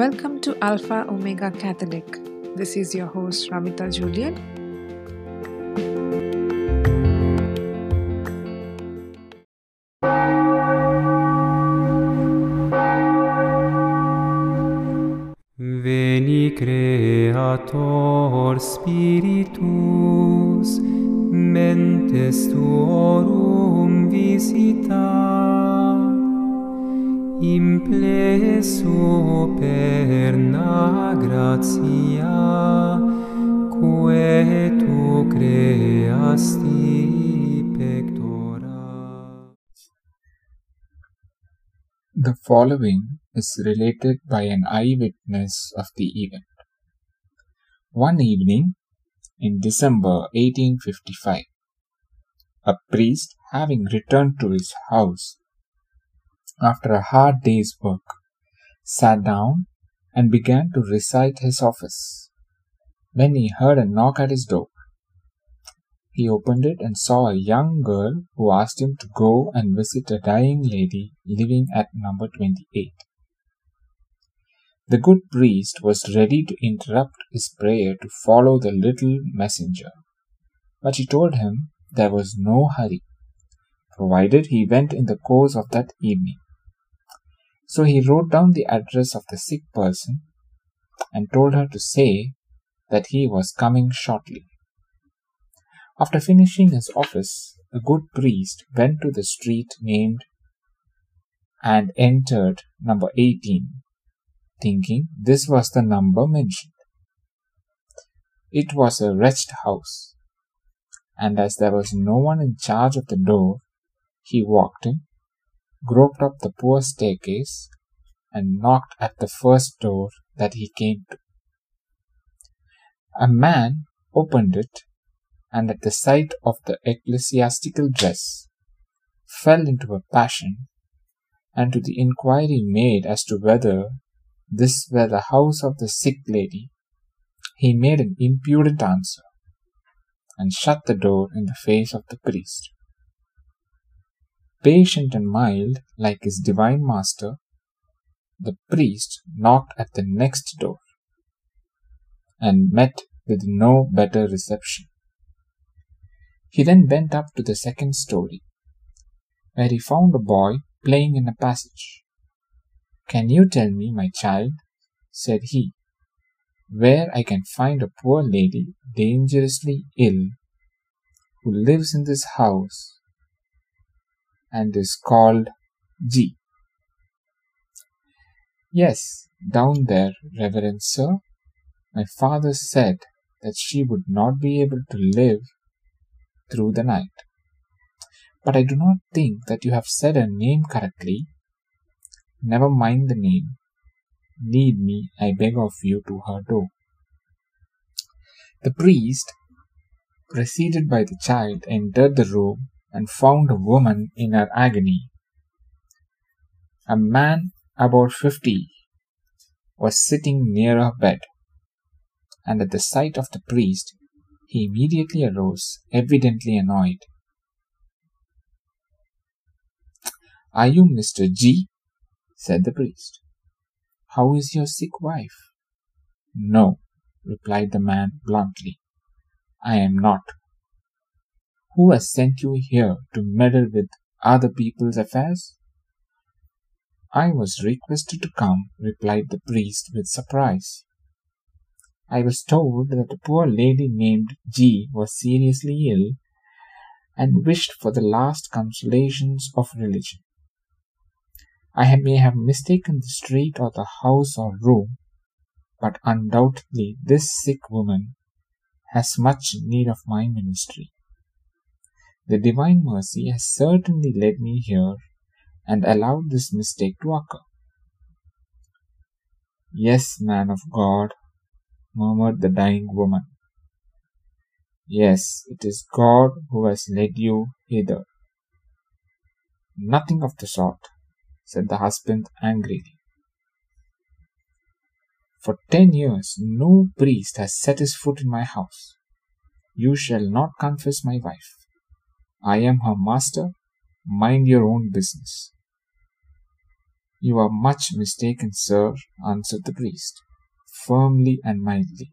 Welcome to Alpha Omega Catholic. This is your host Ramita Julian. Veni Creator Spiritus, mentes tuorum visita, imple superna gratia, quae tu creasti pectora. The following is related by an eyewitness of the event. One evening in December 1855, a priest, having returned to his house after a hard day's work, sat down and began to recite his office. When he heard a knock at his door, he opened it and saw a young girl who asked him to go and visit a dying lady living at number 28. The good priest was ready to interrupt his prayer to follow the little messenger, but she told him there was no hurry, provided he went in the course of that evening. So he wrote down the address of the sick person and told her to say that he was coming shortly. After finishing his office, the good priest went to the street named and entered number 18, thinking this was the number mentioned. It was a wretched house, and as there was no one in charge of the door, he walked in, groped up the poor staircase, and knocked at the first door that he came to. A man opened it, and at the sight of the ecclesiastical dress, fell into a passion, and to the inquiry made as to whether this were the house of the sick lady, he made an impudent answer, and shut the door in the face of the priest. Patient and mild, like his divine master, the priest knocked at the next door, and met with no better reception. He then went up to the second story, where he found a boy playing in a passage. Can you tell me, my child, said he, where I can find a poor lady dangerously ill who lives in this house and is called G? Yes, down there, reverend sir. My father said that she would not be able to live through the night. But I do not think that you have said her name correctly. Never mind the name. Lead me, I beg of you, to her door. The priest, preceded by the child, entered the room and found a woman in her agony. A man about fifty was sitting near her bed, and at the sight of the priest he immediately arose, evidently annoyed. Are you Mr. G? said the priest. How is your sick wife? No, replied the man bluntly. I am not. Who has sent you here to meddle with other people's affairs? I was requested to come, replied the priest with surprise. I was told that a poor lady named G was seriously ill and wished for the last consolations of religion. I may have mistaken the street or the house or room, but undoubtedly this sick woman has much need of my ministry. The divine mercy has certainly led me here and allowed this mistake to occur. Yes, man of God, murmured the dying woman. Yes, it is God who has led you hither. Nothing of the sort, said the husband angrily. For ten years no priest has set his foot in my house. You shall not confess my wife. I am her master. Mind your own business. You are much mistaken, sir, answered the priest, firmly and mildly.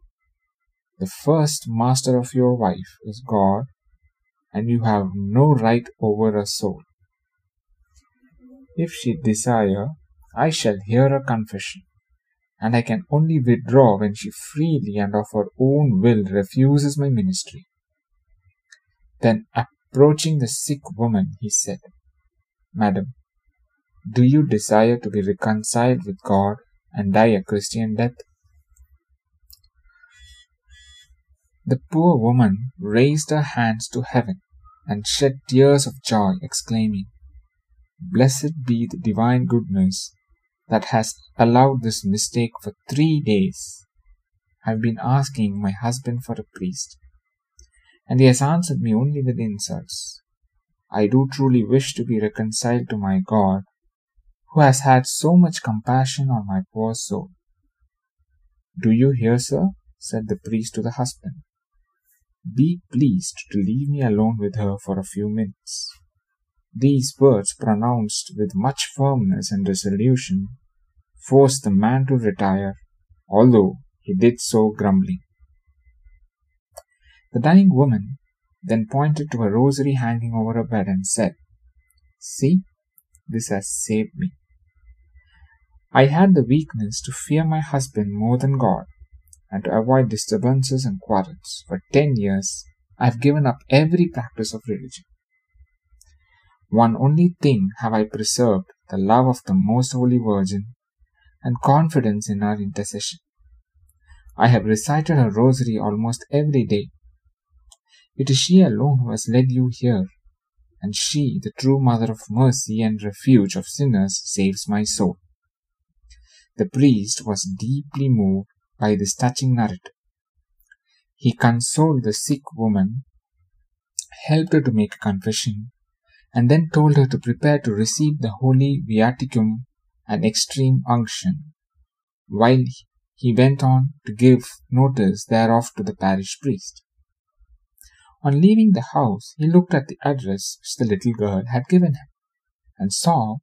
The first master of your wife is God, and you have no right over her soul. If she desire, I shall hear her confession, and I can only withdraw when she freely and of her own will refuses my ministry. Then, approaching the sick woman, he said, Madam, do you desire to be reconciled with God and die a Christian death? The poor woman raised her hands to heaven and shed tears of joy, exclaiming, Blessed be the divine goodness that has allowed this mistake for three days. I've been asking my husband for a priest, and he has answered me only with insults. I do truly wish to be reconciled to my God, who has had so much compassion on my poor soul. Do you hear, sir? said the priest to the husband. Be pleased to leave me alone with her for a few minutes. These words, pronounced with much firmness and resolution, forced the man to retire, although he did so grumbling. The dying woman then pointed to a rosary hanging over her bed and said, See, this has saved me. I had the weakness to fear my husband more than God, and to avoid disturbances and quarrels. For ten years I have given up every practice of religion. One only thing have I preserved the love of the Most Holy Virgin and confidence in her intercession. I have recited her rosary almost every day. It is she alone who has led you here, and she, the true Mother of mercy and refuge of sinners, saves my soul. The priest was deeply moved by this touching narrative. He consoled the sick woman, helped her to make a confession, and then told her to prepare to receive the holy viaticum and extreme unction, while he went on to give notice thereof to the parish priest. On leaving the house, he looked at the address which the little girl had given him, and saw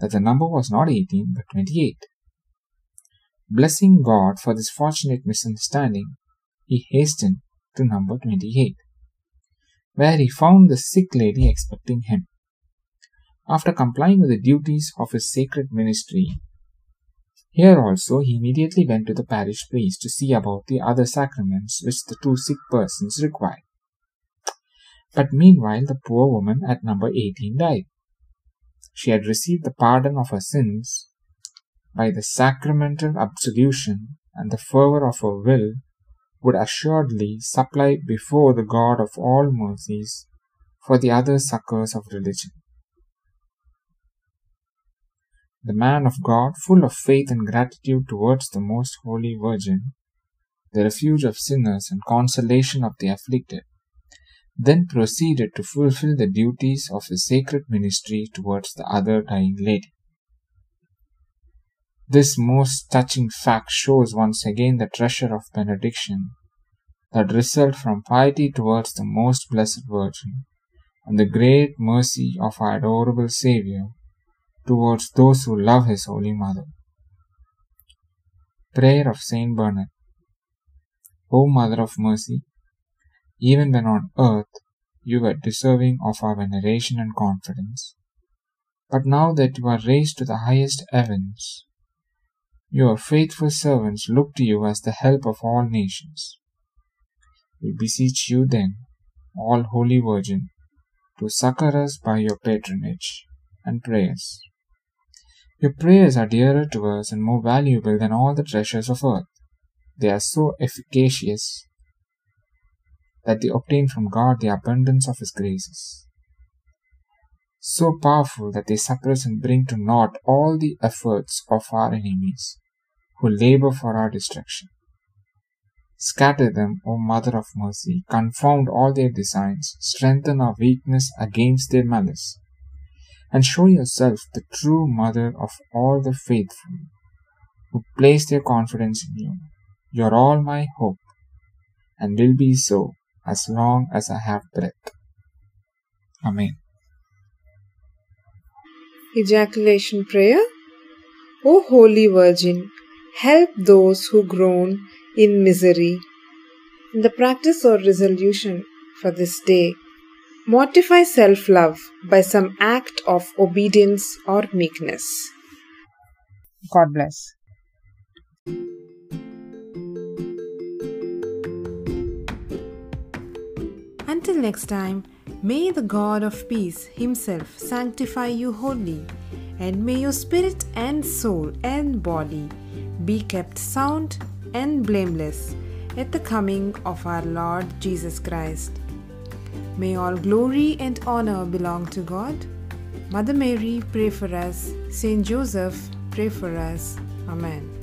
that the number was not 18 but 28. Blessing God for this fortunate misunderstanding, he hastened to number 28, where he found the sick lady expecting him. After complying with the duties of his sacred ministry, here also he immediately went to the parish priest to see about the other sacraments which the two sick persons required. But meanwhile, the poor woman at number 18 died. She had received the pardon of her sins by the sacramental absolution, and the fervor of her will would assuredly supply before the God of all mercies for the other succors of religion. The man of God, full of faith and gratitude towards the Most Holy Virgin, the refuge of sinners and consolation of the afflicted, then proceeded to fulfill the duties of his sacred ministry towards the other dying lady. This most touching fact shows once again the treasure of benediction that result from piety towards the most blessed Virgin and the great mercy of our adorable Saviour towards those who love His Holy Mother. Prayer of Saint Bernard O Mother of Mercy, even when on earth you were deserving of our veneration and confidence, but now that you are raised to the highest heavens, your faithful servants look to you as the help of all nations. We beseech you then, all Holy Virgin, to succor us by your patronage and prayers. Your prayers are dearer to us and more valuable than all the treasures of earth. They are so efficacious that they obtain from God the abundance of His graces. So powerful that they suppress and bring to naught all the efforts of our enemies who labor for our destruction. Scatter them, O Mother of Mercy, confound all their designs, strengthen our weakness against their malice, and show yourself the true Mother of all the faithful, who place their confidence in you. You are all my hope, and will be so as long as I have breath. Amen. Ejaculation prayer. O Holy Virgin, help those who groan in misery. In the practice or resolution for this day, mortify self love by some act of obedience or meekness. God bless. Next time, may the God of peace Himself sanctify you wholly, and may your spirit and soul and body be kept sound and blameless at the coming of our Lord Jesus Christ. May all glory and honor belong to God. Mother Mary, pray for us. Saint Joseph, pray for us. Amen.